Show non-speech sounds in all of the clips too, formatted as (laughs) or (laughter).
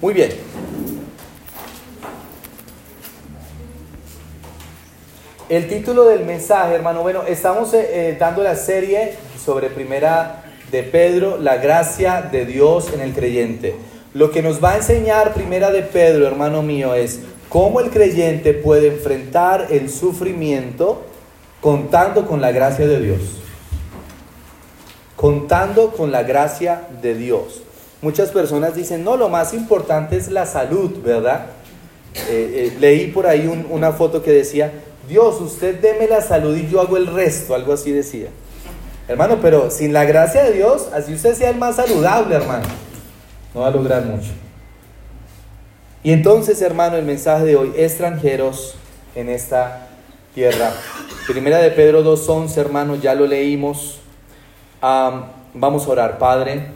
Muy bien. El título del mensaje, hermano, bueno, estamos eh, eh, dando la serie sobre primera de Pedro, la gracia de Dios en el creyente. Lo que nos va a enseñar primera de Pedro, hermano mío, es cómo el creyente puede enfrentar el sufrimiento contando con la gracia de Dios. Contando con la gracia de Dios. Muchas personas dicen, no, lo más importante es la salud, ¿verdad? Eh, leí por ahí una foto que decía, Dios, usted deme la salud y yo hago el resto, algo así decía. Hermano, pero sin la gracia de Dios, así usted sea el más saludable, hermano, no va a lograr mucho. Y entonces, hermano, el mensaje de hoy, extranjeros en esta tierra. Primera de Pedro 2.11, hermano, ya lo leímos. vamos a orar, Padre,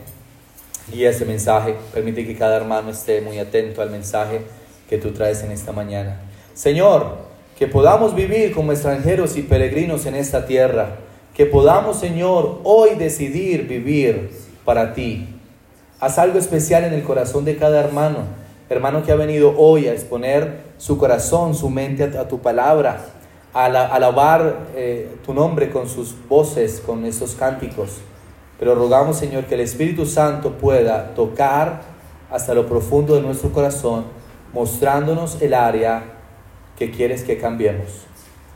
guía este mensaje. Permite que cada hermano esté muy atento al mensaje que tú traes en esta mañana. Señor, que podamos vivir como extranjeros y peregrinos en esta tierra, que podamos, Señor, hoy decidir vivir para ti. Haz algo especial en el corazón de cada hermano, hermano que ha venido hoy a exponer su corazón, su mente a, tu palabra, a, alabar eh, tu nombre con sus voces, con estos cánticos. Pero rogamos, Señor, que el Espíritu Santo pueda tocar hasta lo profundo de nuestro corazón, mostrándonos el área que quieres que cambiemos.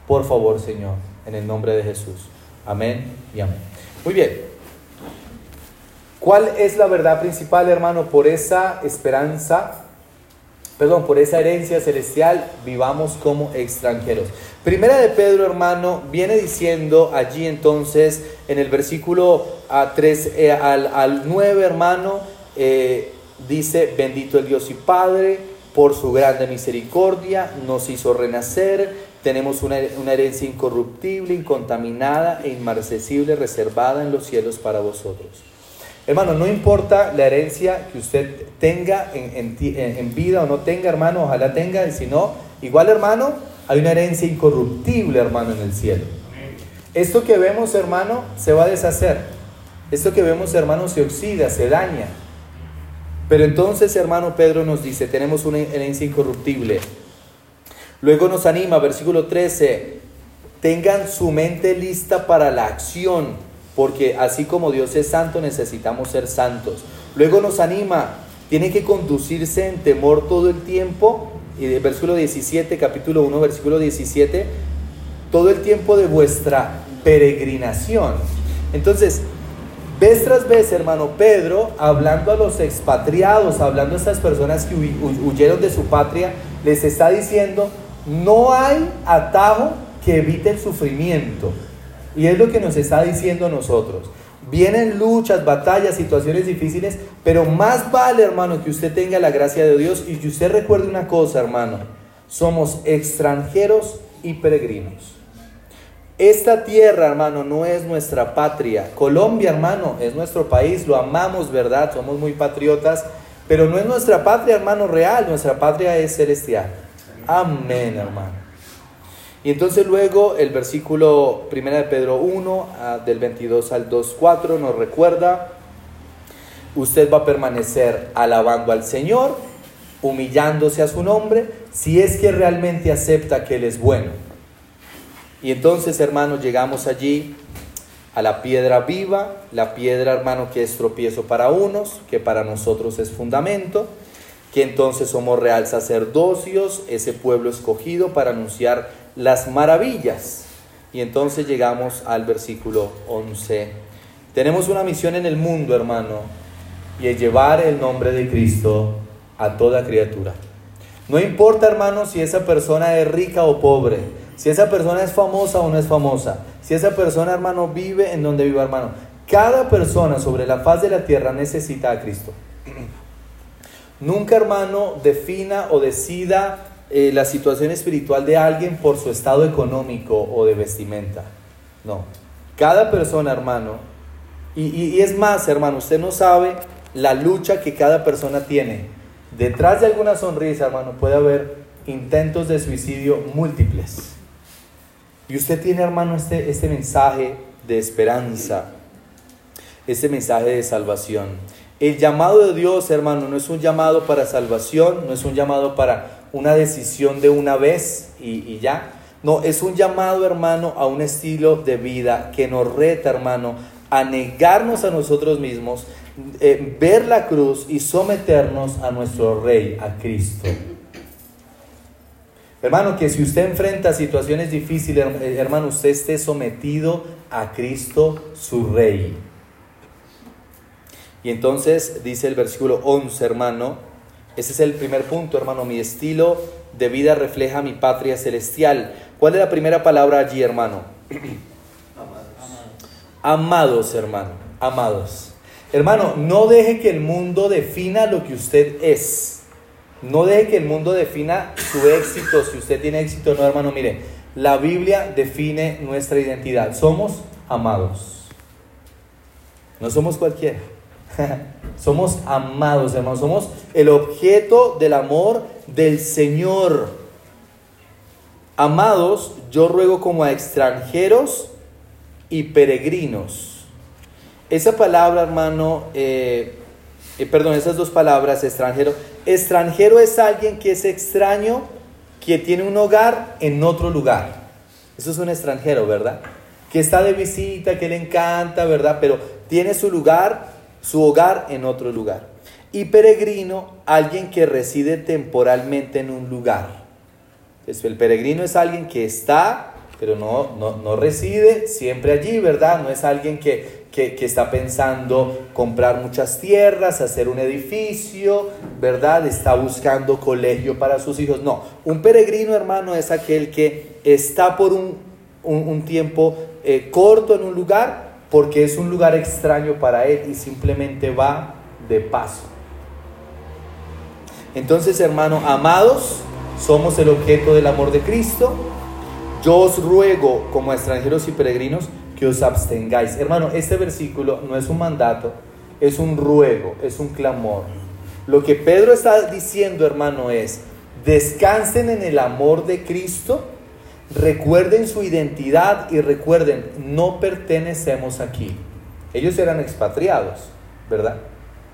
Por favor, Señor, en el nombre de Jesús. Amén y amén. Muy bien. ¿Cuál es la verdad principal, hermano? Por esa esperanza, perdón, por esa herencia celestial, vivamos como extranjeros. Primera de Pedro, hermano, viene diciendo allí entonces, en el versículo a 3 eh, al, al 9, hermano, eh, dice, bendito el Dios y Padre por su grande misericordia nos hizo renacer, tenemos una, herencia incorruptible, incontaminada e inmarcesible reservada en los cielos para vosotros. Hermano, no importa la herencia que usted tenga en, en, vida o no tenga, hermano, ojalá tenga, si no, igual, hermano, hay una herencia incorruptible, hermano, en el cielo. Esto que vemos, hermano, se va a deshacer. Esto que vemos, hermano, se oxida, se daña. Pero entonces, hermano Pedro nos dice, tenemos una herencia incorruptible. Luego nos anima, versículo 13, tengan su mente lista para la acción, porque así como Dios es santo, necesitamos ser santos. Luego nos anima, tiene que conducirse en temor todo el tiempo. Y de versículo 17, capítulo 1, versículo 17, todo el tiempo de vuestra peregrinación. Entonces, Vez tras vez, hermano Pedro, hablando a los expatriados, hablando a estas personas que huyeron de su patria, les está diciendo, no hay atajo que evite el sufrimiento. Y es lo que nos está diciendo nosotros. Vienen luchas, batallas, situaciones difíciles, pero más vale, hermano, que usted tenga la gracia de Dios y que usted recuerde una cosa, hermano. Somos extranjeros y peregrinos. Esta tierra, hermano, no es nuestra patria. Colombia, hermano, es nuestro país, lo amamos, ¿verdad? Somos muy patriotas, pero no es nuestra patria, hermano, real, nuestra patria es celestial. Amén, hermano. Y entonces luego el versículo 1 de Pedro 1, ah, del 22 al 2, 4, nos recuerda, usted va a permanecer alabando al Señor, humillándose a su nombre, si es que realmente acepta que Él es bueno y entonces, hermanos, llegamos allí a la piedra viva, la piedra, hermano, que es tropiezo para unos, que para nosotros es fundamento, que entonces somos real sacerdocios, ese pueblo escogido para anunciar las maravillas. Y entonces llegamos al versículo 11. Tenemos una misión en el mundo, hermano, y es llevar el nombre de Cristo a toda criatura. No importa, hermano, si esa persona es rica o pobre, si esa persona es famosa o no es famosa. Si esa persona, hermano, vive en donde vive, hermano. Cada persona sobre la faz de la tierra necesita a Cristo. Nunca, hermano, defina o decida eh, la situación espiritual de alguien por su estado económico o de vestimenta. No. Cada persona, hermano, y es más, hermano, usted no sabe la lucha que cada persona tiene. Detrás de alguna sonrisa, hermano, puede haber intentos de suicidio múltiples. Y usted tiene, hermano, este, este mensaje de esperanza, este mensaje de salvación. El llamado de Dios, hermano, no es un llamado para salvación, no es un llamado para una decisión de una vez y, ya. No, es un llamado, hermano, a un estilo de vida que nos reta, hermano, a negarnos a nosotros mismos, eh, ver la cruz y someternos a nuestro Rey, a Cristo. Hermano, que si usted enfrenta situaciones difíciles, eh, hermano, usted esté sometido a Cristo, su Rey. Y entonces dice el versículo 11, hermano, ese es el primer punto, hermano, mi estilo de vida refleja mi patria celestial. ¿Cuál es la primera palabra allí, hermano? Amados, hermano, amados. Hermano, no deje que el mundo defina lo que usted es. No deje que el mundo defina su éxito, si usted tiene éxito o no, hermano. Mire, la Biblia define nuestra identidad. Somos amados. No somos cualquiera. (laughs) somos amados, hermano. Somos el objeto del amor del Señor. Amados, yo ruego como a extranjeros y peregrinos. Esa palabra, hermano, eh, eh, perdón, esas dos palabras, extranjero. Extranjero es alguien que es extraño, que tiene un hogar en otro lugar. Eso es un extranjero, ¿verdad? Que está de visita, que le encanta, ¿verdad? Pero tiene su lugar, su hogar en otro lugar. Y peregrino, alguien que reside temporalmente en un lugar. el peregrino es alguien que está pero no, no, reside siempre allí, ¿verdad? No es alguien que, está pensando comprar muchas tierras, hacer un edificio, ¿verdad? Está buscando colegio para sus hijos. No, un peregrino, hermano, es aquel que está por un, tiempo eh, corto en un lugar porque es un lugar extraño para él y simplemente va de paso. Entonces, hermano, amados, somos el objeto del amor de Cristo yo os ruego como extranjeros y peregrinos que os abstengáis. Hermano, este versículo no es un mandato, es un ruego, es un clamor. Lo que Pedro está diciendo, hermano, es, descansen en el amor de Cristo, recuerden su identidad y recuerden, no pertenecemos aquí. Ellos eran expatriados, ¿verdad?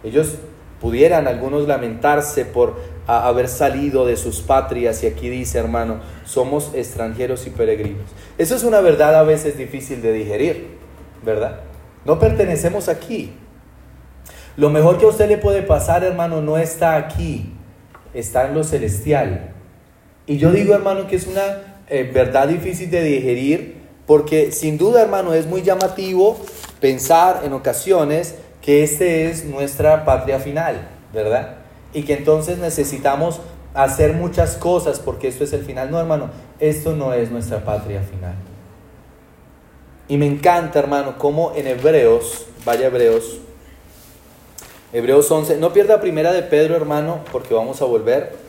Ellos pudieran algunos lamentarse por a haber salido de sus patrias y aquí dice, hermano, somos extranjeros y peregrinos. Eso es una verdad a veces difícil de digerir, ¿verdad? No pertenecemos aquí. Lo mejor que a usted le puede pasar, hermano, no está aquí, está en lo celestial. Y yo digo, hermano, que es una eh, verdad difícil de digerir porque sin duda, hermano, es muy llamativo pensar en ocasiones que este es nuestra patria final, ¿verdad? Y que entonces necesitamos hacer muchas cosas porque esto es el final. No, hermano, esto no es nuestra patria final. Y me encanta, hermano, cómo en Hebreos, vaya Hebreos, Hebreos 11, no pierda primera de Pedro, hermano, porque vamos a volver.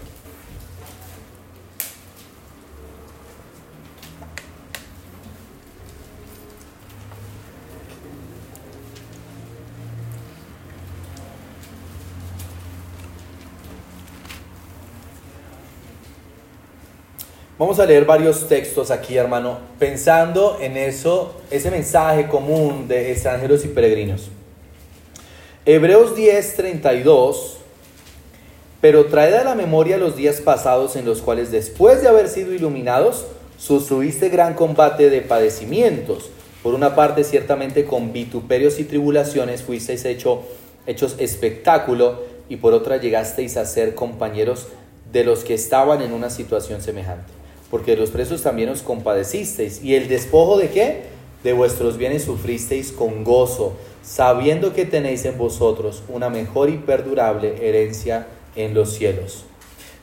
Vamos a leer varios textos aquí, hermano, pensando en eso, ese mensaje común de extranjeros y peregrinos. Hebreos 10, 32. Pero traed a la memoria los días pasados en los cuales, después de haber sido iluminados, sostuviste gran combate de padecimientos. Por una parte, ciertamente con vituperios y tribulaciones fuisteis hecho, hechos espectáculo, y por otra llegasteis a ser compañeros de los que estaban en una situación semejante porque de los presos también os compadecisteis. ¿Y el despojo de qué? De vuestros bienes sufristeis con gozo, sabiendo que tenéis en vosotros una mejor y perdurable herencia en los cielos.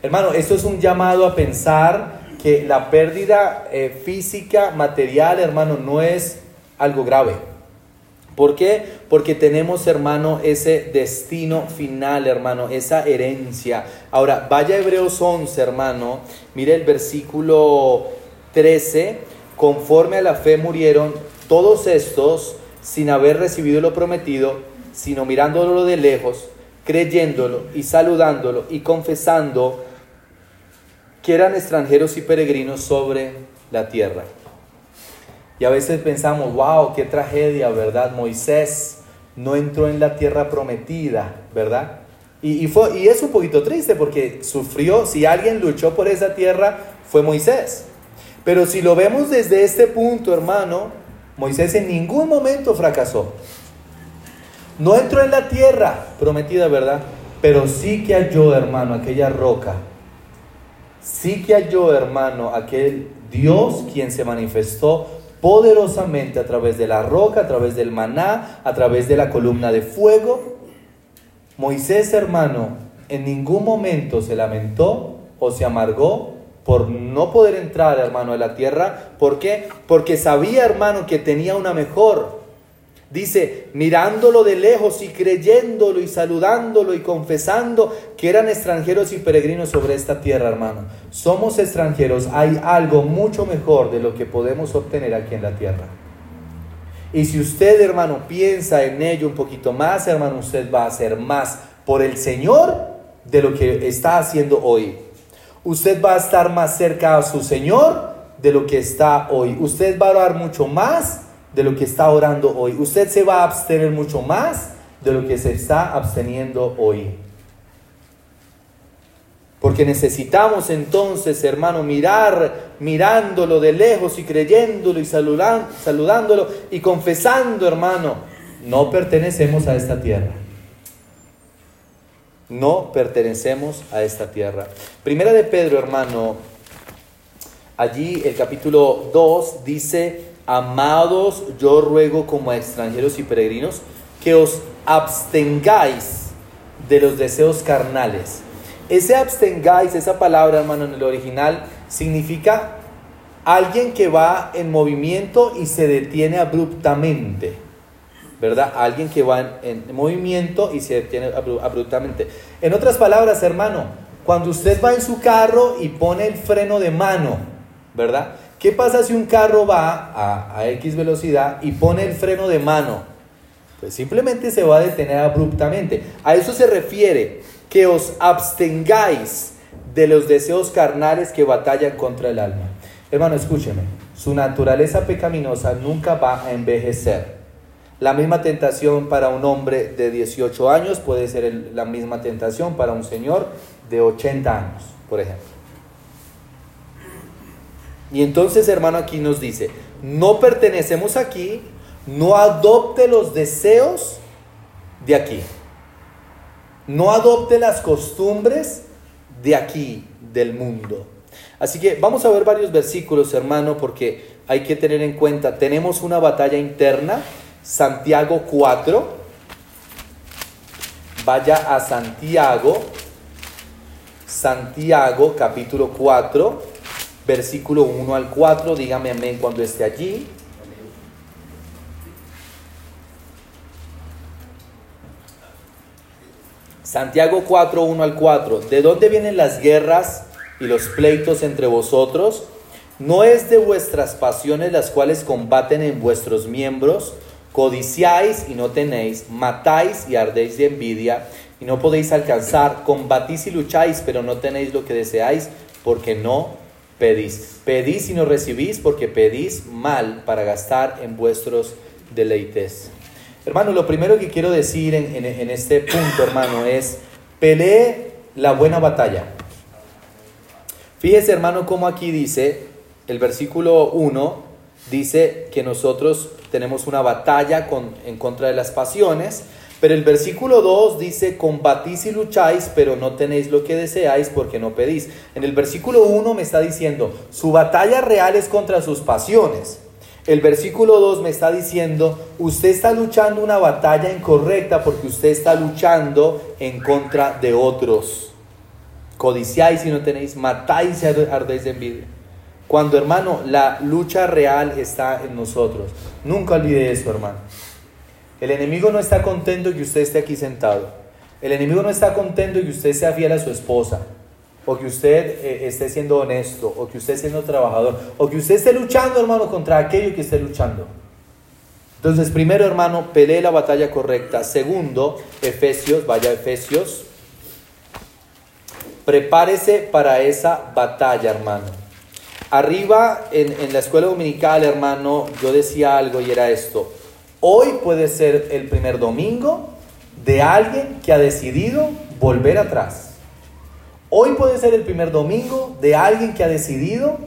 Hermano, esto es un llamado a pensar que la pérdida eh, física, material, hermano, no es algo grave. ¿Por qué? Porque tenemos, hermano, ese destino final, hermano, esa herencia. Ahora, vaya a Hebreos 11, hermano, mire el versículo 13, conforme a la fe murieron todos estos sin haber recibido lo prometido, sino mirándolo de lejos, creyéndolo y saludándolo y confesando que eran extranjeros y peregrinos sobre la tierra. Y a veces pensamos, wow, qué tragedia, ¿verdad? Moisés no entró en la tierra prometida, ¿verdad? Y, fue, y es un poquito triste porque sufrió, si alguien luchó por esa tierra, fue Moisés. Pero si lo vemos desde este punto, hermano, Moisés en ningún momento fracasó. No entró en la tierra prometida, ¿verdad? Pero sí que halló, hermano, aquella roca. Sí que halló, hermano, aquel Dios quien se manifestó poderosamente a través de la roca, a través del maná, a través de la columna de fuego. Moisés, hermano, en ningún momento se lamentó o se amargó por no poder entrar, hermano, a la tierra. ¿Por qué? Porque sabía, hermano, que tenía una mejor. Dice, mirándolo de lejos y creyéndolo y saludándolo y confesando que eran extranjeros y peregrinos sobre esta tierra, hermano. Somos extranjeros, hay algo mucho mejor de lo que podemos obtener aquí en la tierra. Y si usted, hermano, piensa en ello un poquito más, hermano, usted va a hacer más por el Señor de lo que está haciendo hoy. Usted va a estar más cerca a su Señor de lo que está hoy. Usted va a orar mucho más de lo que está orando hoy. Usted se va a abstener mucho más de lo que se está absteniendo hoy. Porque necesitamos entonces, hermano, mirar, mirándolo de lejos y creyéndolo y saludándolo y confesando, hermano, no pertenecemos a esta tierra. No pertenecemos a esta tierra. Primera de Pedro, hermano, allí el capítulo 2 dice, amados, yo ruego como a extranjeros y peregrinos, que os abstengáis de los deseos carnales ese abstengáis, esa palabra, hermano, en el original, significa alguien que va en movimiento y se detiene abruptamente. ¿Verdad? Alguien que va en, movimiento y se detiene abruptamente. En otras palabras, hermano, cuando usted va en su carro y pone el freno de mano, ¿verdad? ¿Qué pasa si un carro va a, X velocidad y pone el freno de mano? Pues simplemente se va a detener abruptamente. A eso se refiere que os abstengáis de los deseos carnales que batallan contra el alma. Hermano, escúcheme, su naturaleza pecaminosa nunca va a envejecer. La misma tentación para un hombre de 18 años puede ser la misma tentación para un señor de 80 años, por ejemplo. Y entonces, hermano, aquí nos dice, no pertenecemos aquí, no adopte los deseos de aquí. No adopte las costumbres de aquí, del mundo. Así que vamos a ver varios versículos, hermano, porque hay que tener en cuenta, tenemos una batalla interna, Santiago 4. Vaya a Santiago, Santiago capítulo 4, versículo 1 al 4, dígame amén cuando esté allí. Santiago 4, 1 al 4. ¿De dónde vienen las guerras y los pleitos entre vosotros? ¿No es de vuestras pasiones las cuales combaten en vuestros miembros? Codiciáis y no tenéis, matáis y ardéis de envidia y no podéis alcanzar, combatís y lucháis, pero no tenéis lo que deseáis porque no pedís. Pedís y no recibís porque pedís mal para gastar en vuestros deleites. Hermano, lo primero que quiero decir en, este punto, hermano, es pelee la buena batalla. Fíjese, hermano, cómo aquí dice, el versículo 1 dice que nosotros tenemos una batalla en contra de las pasiones, pero el versículo 2 dice, combatís y lucháis, pero no tenéis lo que deseáis porque no pedís. En el versículo 1 me está diciendo, su batalla real es contra sus pasiones. El versículo 2 me está diciendo, usted está luchando una batalla incorrecta porque usted está luchando en contra de otros. Codiciáis si no tenéis, matáis y ardéis de envidia. Cuando hermano, la lucha real está en nosotros. Nunca olvide eso, hermano. El enemigo no está contento que usted esté aquí sentado. El enemigo no está contento que usted sea fiel a su esposa o que usted eh, esté siendo honesto, o que usted esté siendo trabajador, o que usted esté luchando, hermano, contra aquello que esté luchando. Entonces, primero, hermano, pelee la batalla correcta. Segundo, Efesios, vaya Efesios. Prepárese para esa batalla, hermano. Arriba en, en la escuela dominical, hermano, yo decía algo y era esto. Hoy puede ser el primer domingo de alguien que ha decidido volver atrás. Hoy puede ser el primer domingo de alguien que ha decidido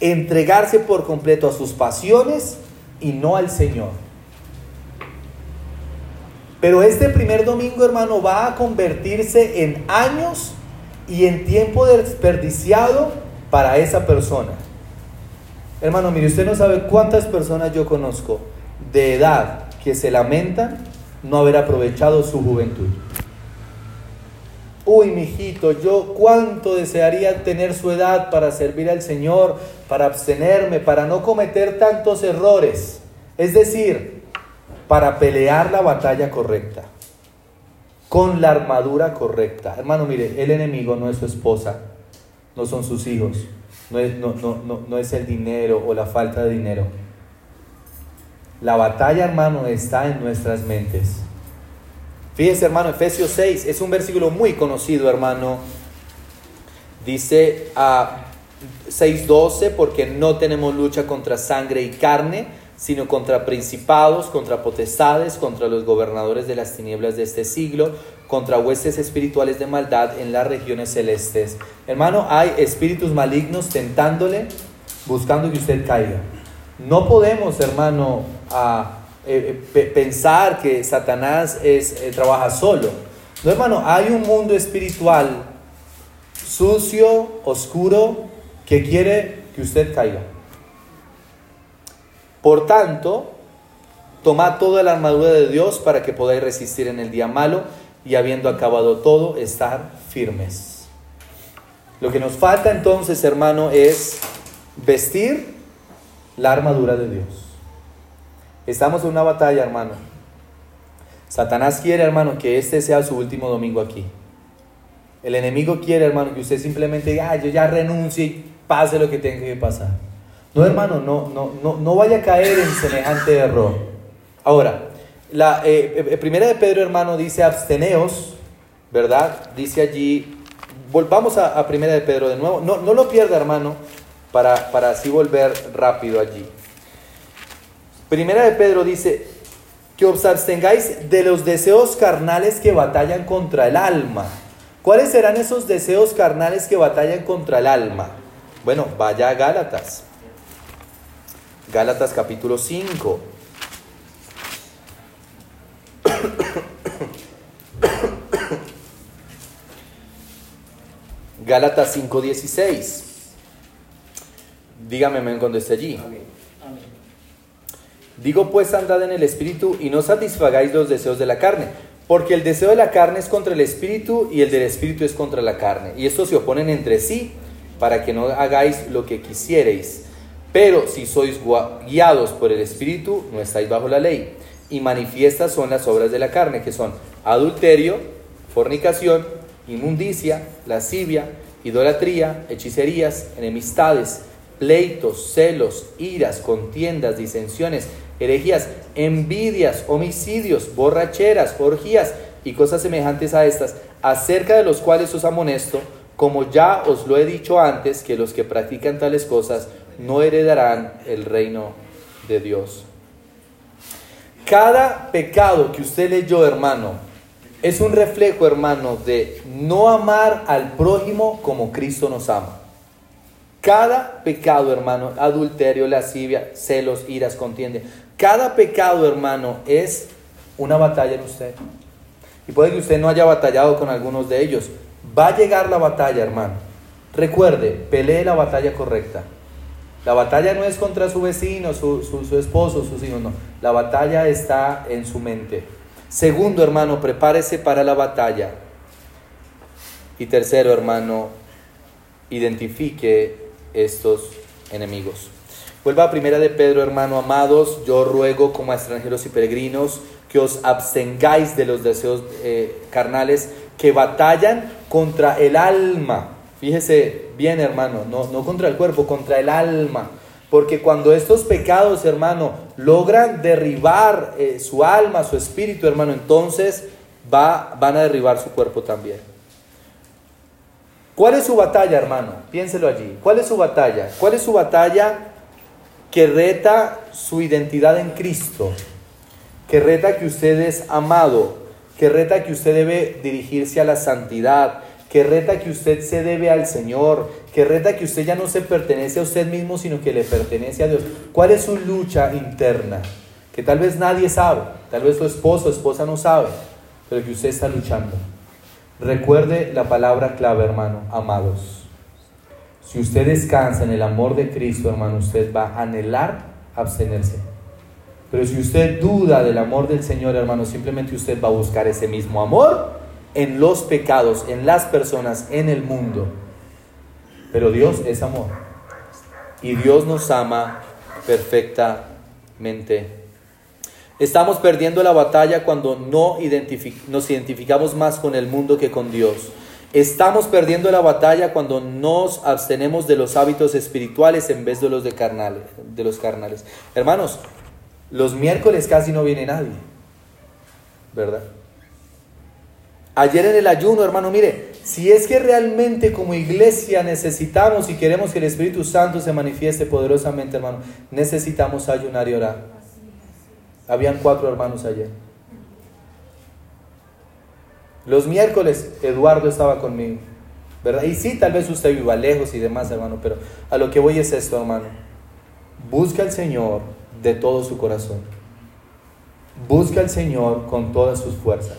entregarse por completo a sus pasiones y no al Señor. Pero este primer domingo, hermano, va a convertirse en años y en tiempo desperdiciado para esa persona. Hermano, mire, usted no sabe cuántas personas yo conozco de edad que se lamentan no haber aprovechado su juventud. Uy, mijito, yo cuánto desearía tener su edad para servir al Señor, para abstenerme, para no cometer tantos errores. Es decir, para pelear la batalla correcta, con la armadura correcta. Hermano, mire, el enemigo no es su esposa, no son sus hijos, no es, no, no, no es el dinero o la falta de dinero. La batalla, hermano, está en nuestras mentes. Fíjense, hermano, Efesios 6 es un versículo muy conocido, hermano. Dice a 6:12, porque no tenemos lucha contra sangre y carne, sino contra principados, contra potestades, contra los gobernadores de las tinieblas de este siglo, contra huestes espirituales de maldad en las regiones celestes. Hermano, hay espíritus malignos tentándole, buscando que usted caiga. No podemos, hermano, eh, eh, pensar que Satanás eh, trabaja solo. No, hermano, hay un mundo espiritual sucio, oscuro, que quiere que usted caiga. Por tanto, toma toda la armadura de Dios para que podáis resistir en el día malo y habiendo acabado todo, estar firmes. Lo que nos falta entonces, hermano, es vestir la armadura de Dios. Estamos en una batalla, hermano. Satanás quiere, hermano, que este sea su último domingo aquí. El enemigo quiere, hermano, que usted simplemente diga, yo ya renuncie pase lo que tenga que pasar. No, hermano, no, no, no, no vaya a caer en semejante error. Ahora, la eh, eh, primera de Pedro, hermano, dice absteneos, ¿verdad? Dice allí, volvamos a, primera de Pedro de nuevo. No, no lo pierda, hermano, para, para así volver rápido allí. Primera de Pedro dice que os abstengáis de los deseos carnales que batallan contra el alma. ¿Cuáles serán esos deseos carnales que batallan contra el alma? Bueno, vaya a Gálatas. Gálatas capítulo 5. (coughs) Gálatas 5:16. Dígame cuando esté allí. Digo pues andad en el espíritu y no satisfagáis los deseos de la carne, porque el deseo de la carne es contra el espíritu y el del espíritu es contra la carne. Y estos se oponen entre sí para que no hagáis lo que quisierais. Pero si sois guiados por el espíritu, no estáis bajo la ley. Y manifiestas son las obras de la carne, que son adulterio, fornicación, inmundicia, lascivia, idolatría, hechicerías, enemistades, pleitos, celos, iras, contiendas, disensiones herejías, envidias, homicidios, borracheras, orgías y cosas semejantes a estas, acerca de los cuales os amonesto, como ya os lo he dicho antes, que los que practican tales cosas no heredarán el reino de Dios. Cada pecado que usted leyó, hermano, es un reflejo, hermano, de no amar al prójimo como Cristo nos ama. Cada pecado, hermano, adulterio, lascivia, celos, iras, contiende, cada pecado, hermano, es una batalla en usted. Y puede que usted no haya batallado con algunos de ellos. Va a llegar la batalla, hermano. Recuerde, pelee la batalla correcta. La batalla no es contra su vecino, su, su, esposo, sus hijos, no. La batalla está en su mente. Segundo, hermano, prepárese para la batalla. Y tercero, hermano, identifique estos enemigos. Vuelva a primera de Pedro, hermano amados, yo ruego como a extranjeros y peregrinos que os abstengáis de los deseos eh, carnales que batallan contra el alma. Fíjese bien, hermano, no, no contra el cuerpo, contra el alma. Porque cuando estos pecados, hermano, logran derribar eh, su alma, su espíritu, hermano, entonces va, van a derribar su cuerpo también. ¿Cuál es su batalla, hermano? Piénselo allí. ¿Cuál es su batalla? ¿Cuál es su batalla que reta su identidad en Cristo. que reta que usted es amado, que reta que usted debe dirigirse a la santidad, que reta que usted se debe al Señor, que reta que usted ya no se pertenece a usted mismo, sino que le pertenece a Dios. ¿Cuál es su lucha interna? Que tal vez nadie sabe, tal vez su esposo o esposa no sabe, pero que usted está luchando. Recuerde la palabra clave, hermano, amados. Si usted descansa en el amor de Cristo, hermano, usted va a anhelar abstenerse. Pero si usted duda del amor del Señor, hermano, simplemente usted va a buscar ese mismo amor en los pecados, en las personas, en el mundo. Pero Dios es amor. Y Dios nos ama perfectamente. Estamos perdiendo la batalla cuando no nos identificamos más con el mundo que con Dios. Estamos perdiendo la batalla cuando nos abstenemos de los hábitos espirituales en vez de los de, carnales, de los carnales. Hermanos, los miércoles casi no viene nadie, ¿verdad? Ayer en el ayuno, hermano, mire, si es que realmente como iglesia necesitamos y queremos que el Espíritu Santo se manifieste poderosamente, hermano, necesitamos ayunar y orar. Habían cuatro hermanos ayer. Los miércoles Eduardo estaba conmigo, ¿verdad? Y sí, tal vez usted viva lejos y demás, hermano, pero a lo que voy es esto, hermano. Busca al Señor de todo su corazón. Busca al Señor con todas sus fuerzas.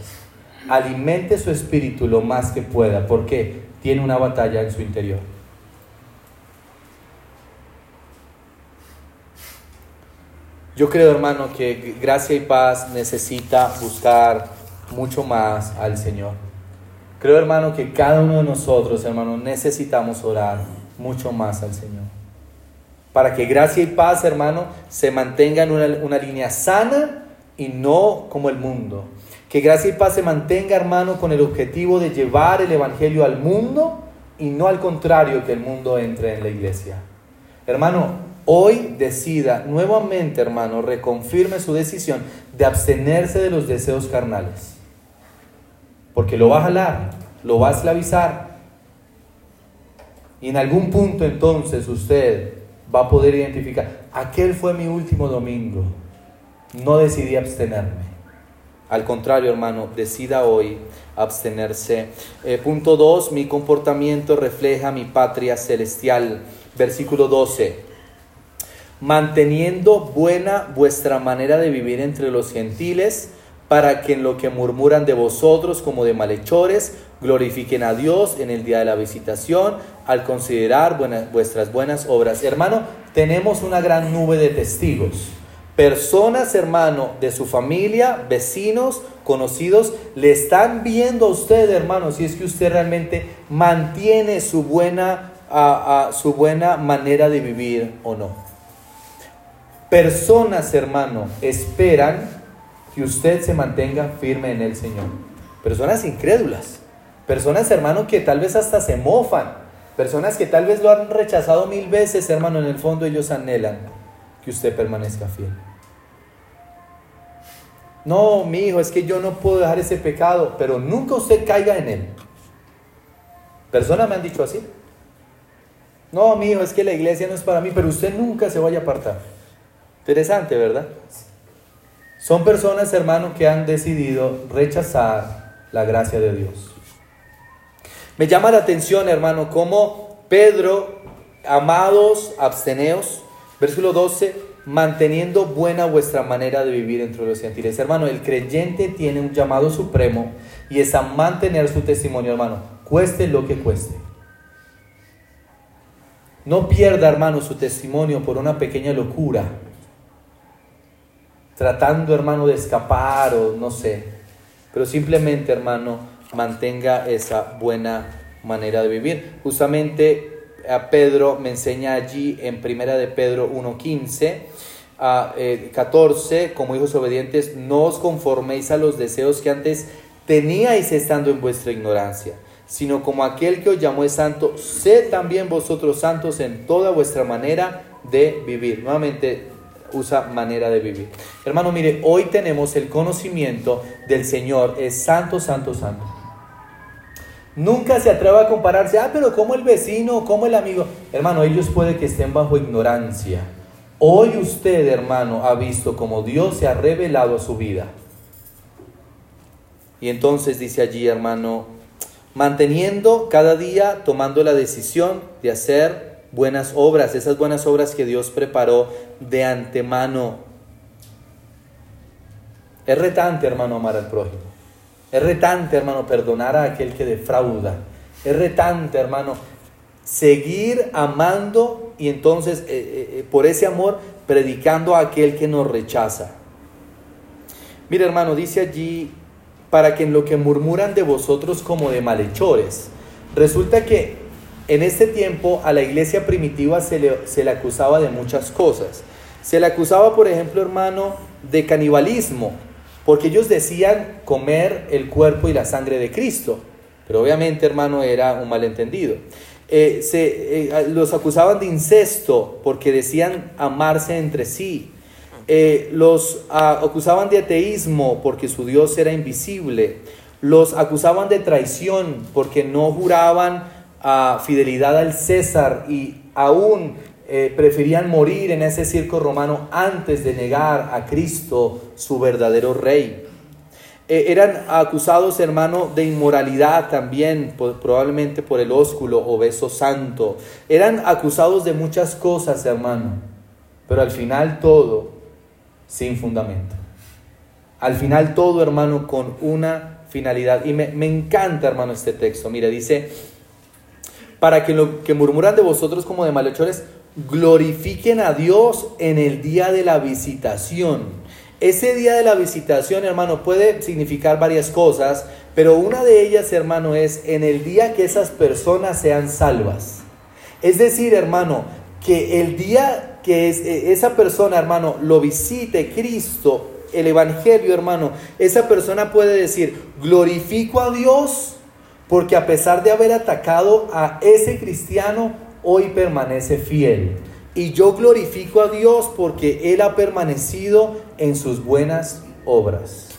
Alimente su espíritu lo más que pueda, porque tiene una batalla en su interior. Yo creo, hermano, que gracia y paz necesita buscar mucho más al Señor. Creo, hermano, que cada uno de nosotros, hermano, necesitamos orar mucho más al Señor. Para que gracia y paz, hermano, se mantengan en una, línea sana y no como el mundo. Que gracia y paz se mantenga, hermano, con el objetivo de llevar el Evangelio al mundo y no al contrario que el mundo entre en la iglesia. Hermano, hoy decida nuevamente, hermano, reconfirme su decisión de abstenerse de los deseos carnales porque lo va a jalar, lo va a esclavizar. Y en algún punto entonces usted va a poder identificar, aquel fue mi último domingo, no decidí abstenerme. Al contrario, hermano, decida hoy abstenerse. Eh, punto 2, mi comportamiento refleja mi patria celestial. Versículo 12. Manteniendo buena vuestra manera de vivir entre los gentiles, para que en lo que murmuran de vosotros como de malhechores, glorifiquen a Dios en el día de la visitación, al considerar vuestras buenas obras. Hermano, tenemos una gran nube de testigos. Personas, hermano, de su familia, vecinos, conocidos, le están viendo a usted, hermano, si es que usted realmente mantiene su buena, su buena manera de vivir o no. Personas, hermano, esperan que usted se mantenga firme en el Señor. Personas incrédulas, personas, hermano, que tal vez hasta se mofan, personas que tal vez lo han rechazado mil veces, hermano, en el fondo ellos anhelan que usted permanezca fiel. No, mi hijo, es que yo no puedo dejar ese pecado, pero nunca usted caiga en él. Personas me han dicho así. No, mi hijo, es que la iglesia no es para mí, pero usted nunca se vaya a apartar. Interesante, ¿verdad? Son personas, hermano, que han decidido rechazar la gracia de Dios. Me llama la atención, hermano, cómo Pedro, amados, absteneos, versículo 12, manteniendo buena vuestra manera de vivir entre los gentiles. Hermano, el creyente tiene un llamado supremo y es a mantener su testimonio, hermano, cueste lo que cueste. No pierda, hermano, su testimonio por una pequeña locura tratando, hermano, de escapar o no sé. Pero simplemente, hermano, mantenga esa buena manera de vivir. Justamente a Pedro me enseña allí en Primera de Pedro 1.15 a 14, eh, como hijos obedientes, no os conforméis a los deseos que antes teníais estando en vuestra ignorancia, sino como aquel que os llamó es santo, sed también vosotros santos en toda vuestra manera de vivir. Nuevamente, usa manera de vivir. Hermano, mire, hoy tenemos el conocimiento del Señor, es santo, santo, santo. Nunca se atreva a compararse, ah, pero como el vecino, como el amigo. Hermano, ellos puede que estén bajo ignorancia, Hoy usted, hermano, ha visto cómo Dios se ha revelado a su vida. Y entonces dice allí, hermano, manteniendo cada día, tomando la decisión de hacer buenas obras, esas buenas obras que Dios preparó de antemano. Es retante, hermano, amar al prójimo. Es retante, hermano, perdonar a aquel que defrauda. Es retante, hermano, seguir amando y entonces eh, eh, eh, por ese amor predicando a aquel que nos rechaza. Mire, hermano, dice allí para que en lo que murmuran de vosotros como de malhechores. Resulta que en este tiempo a la iglesia primitiva se le, se le acusaba de muchas cosas. Se le acusaba, por ejemplo, hermano, de canibalismo, porque ellos decían comer el cuerpo y la sangre de Cristo. Pero obviamente, hermano, era un malentendido. Eh, se, eh, los acusaban de incesto porque decían amarse entre sí. Eh, los acusaban de ateísmo porque su Dios era invisible, los acusaban de traición porque no juraban ah, fidelidad al César y aún eh, preferían morir en ese circo romano antes de negar a Cristo su verdadero rey. Eh, eran acusados, hermano, de inmoralidad también, probablemente por el ósculo o beso santo. Eran acusados de muchas cosas, hermano, pero al final todo sin fundamento. Al final todo, hermano, con una finalidad. Y me, encanta, hermano, este texto. Mira, dice, para que lo que murmuran de vosotros como de malhechores, glorifiquen a Dios en el día de la visitación. Ese día de la visitación, hermano, puede significar varias cosas, pero una de ellas, hermano, es en el día que esas personas sean salvas. Es decir, hermano, que el día que es, eh, esa persona, hermano, lo visite Cristo, el Evangelio, hermano, esa persona puede decir, glorifico a Dios porque a pesar de haber atacado a ese cristiano, hoy permanece fiel. Y yo glorifico a Dios porque Él ha permanecido en sus buenas obras.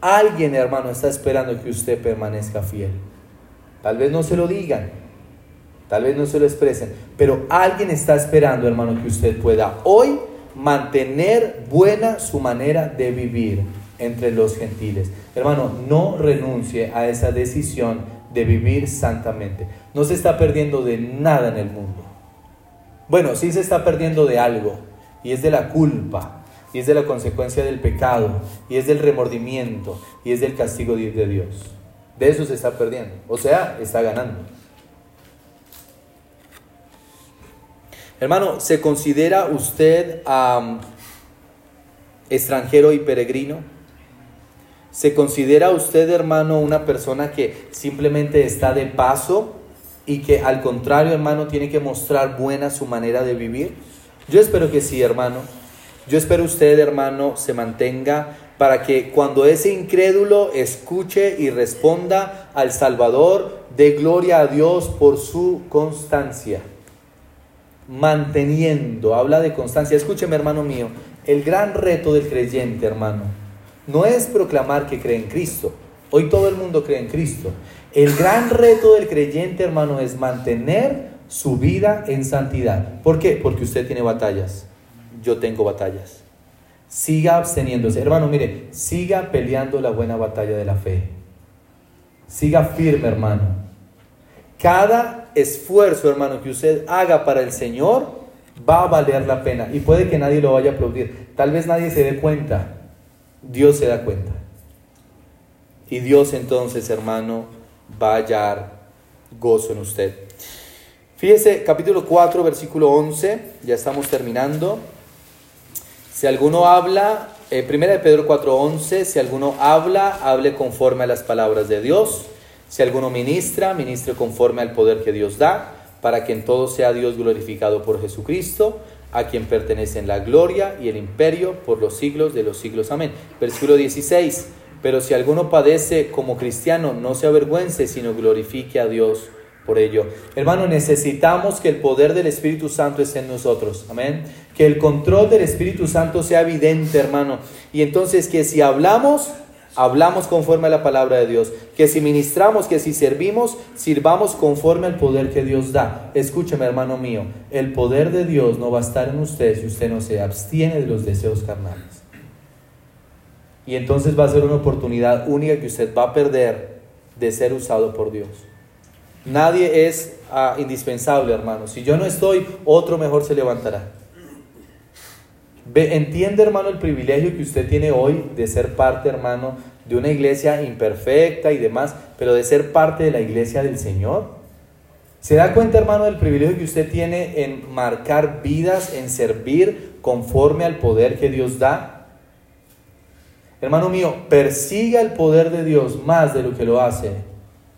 Alguien, hermano, está esperando que usted permanezca fiel. Tal vez no se lo digan, Tal vez no se lo expresen, pero alguien está esperando, hermano, que usted pueda hoy mantener buena su manera de vivir entre los gentiles. Hermano, no renuncie a esa decisión de vivir santamente. No se está perdiendo de nada en el mundo. Bueno, sí se está perdiendo de algo, y es de la culpa, y es de la consecuencia del pecado, y es del remordimiento, y es del castigo de Dios. De eso se está perdiendo. O sea, está ganando. Hermano, ¿se considera usted extranjero y peregrino? ¿Se considera usted, hermano, una persona que simplemente está de paso y que al contrario, hermano, tiene que mostrar buena su manera de vivir? Yo espero que sí, hermano. Yo espero usted, hermano, se mantenga para que cuando ese incrédulo escuche y responda al Salvador, dé gloria a Dios por su constancia manteniendo, habla de constancia. Escúcheme, hermano mío, el gran reto del creyente, hermano, no es proclamar que cree en Cristo. Hoy todo el mundo cree en Cristo. El gran reto del creyente, hermano, es mantener su vida en santidad. ¿Por qué? Porque usted tiene batallas. Yo tengo batallas. Siga absteniéndose. Hermano, mire, siga peleando la buena batalla de la fe. Siga firme, hermano. Cada esfuerzo, hermano, que usted haga para el Señor va a valer la pena. Y puede que nadie lo vaya a aplaudir. Tal vez nadie se dé cuenta. Dios se da cuenta. Y Dios entonces, hermano, va a hallar gozo en usted. Fíjese, capítulo 4, versículo 11, ya estamos terminando. Si alguno habla, eh, primera de Pedro 4, 11, si alguno habla, hable conforme a las palabras de Dios si alguno ministra, ministre conforme al poder que Dios da, para que en todo sea Dios glorificado por Jesucristo, a quien pertenecen la gloria y el imperio por los siglos de los siglos. Amén. Versículo 16. Pero si alguno padece como cristiano, no se avergüence, sino glorifique a Dios por ello. Hermano, necesitamos que el poder del Espíritu Santo esté en nosotros. Amén. Que el control del Espíritu Santo sea evidente, hermano. Y entonces que si hablamos, hablamos conforme a la palabra de Dios, que si ministramos, que si servimos, sirvamos conforme al poder que Dios da. Escúcheme, hermano mío, el poder de Dios no va a estar en usted si usted no se abstiene de los deseos carnales. Y entonces va a ser una oportunidad única que usted va a perder de ser usado por Dios. Nadie es ah, indispensable, hermano. Si yo no estoy, otro mejor se levantará. Entiende, hermano, el privilegio que usted tiene hoy de ser parte, hermano, de una iglesia imperfecta y demás, pero de ser parte de la iglesia del Señor. ¿Se da cuenta, hermano, del privilegio que usted tiene en marcar vidas, en servir conforme al poder que Dios da? Hermano mío, persiga el poder de Dios más de lo que lo hace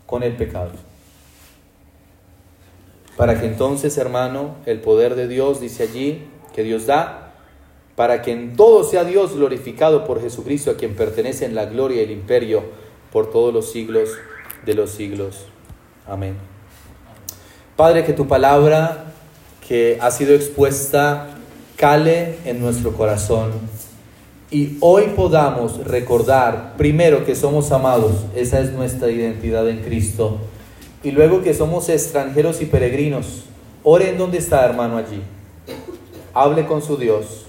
con el pecado. Para que entonces, hermano, el poder de Dios, dice allí, que Dios da, para que en todo sea Dios glorificado por Jesucristo, a quien pertenecen la gloria y el imperio por todos los siglos de los siglos. Amén. Padre, que tu palabra que ha sido expuesta cale en nuestro corazón y hoy podamos recordar primero que somos amados, esa es nuestra identidad en Cristo, y luego que somos extranjeros y peregrinos. Ore en donde está, hermano, allí. Hable con su Dios.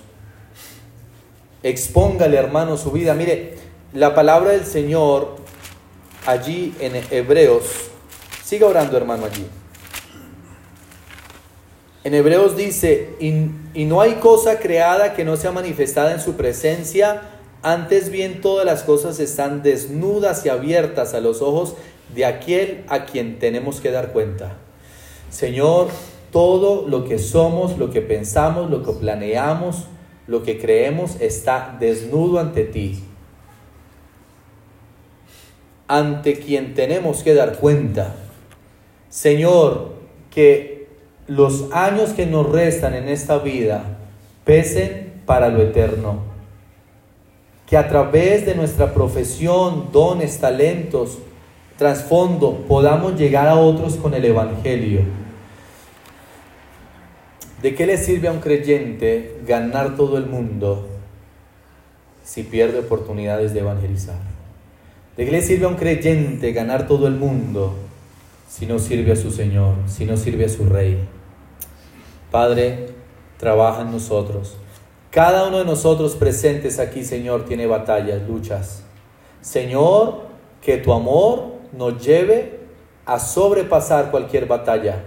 Expóngale, hermano, su vida. Mire, la palabra del Señor allí en Hebreos, siga orando, hermano, allí. En Hebreos dice, y, no hay cosa creada que no sea manifestada en su presencia, antes bien todas las cosas están desnudas y abiertas a los ojos de aquel a quien tenemos que dar cuenta. Señor, todo lo que somos, lo que pensamos, lo que planeamos, lo que creemos está desnudo ante ti, ante quien tenemos que dar cuenta. Señor, que los años que nos restan en esta vida pesen para lo eterno. Que a través de nuestra profesión, dones, talentos, trasfondo, podamos llegar a otros con el Evangelio. ¿De qué le sirve a un creyente ganar todo el mundo si pierde oportunidades de evangelizar? ¿De qué le sirve a un creyente ganar todo el mundo si no sirve a su Señor, si no sirve a su Rey? Padre, trabaja en nosotros. Cada uno de nosotros presentes aquí, Señor, tiene batallas, luchas. Señor, que tu amor nos lleve a sobrepasar cualquier batalla,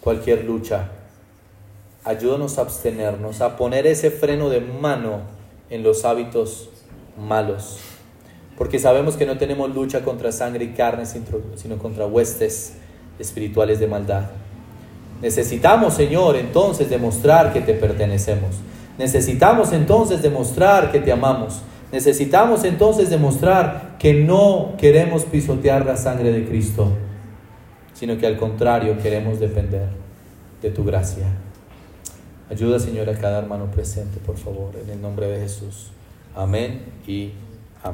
cualquier lucha. Ayúdanos a abstenernos, a poner ese freno de mano en los hábitos malos. Porque sabemos que no tenemos lucha contra sangre y carne, sino contra huestes espirituales de maldad. Necesitamos, Señor, entonces demostrar que te pertenecemos. Necesitamos entonces demostrar que te amamos. Necesitamos entonces demostrar que no queremos pisotear la sangre de Cristo, sino que al contrario queremos depender de tu gracia. Ayuda, Señor, a cada hermano presente, por favor, en el nombre de Jesús. Amén y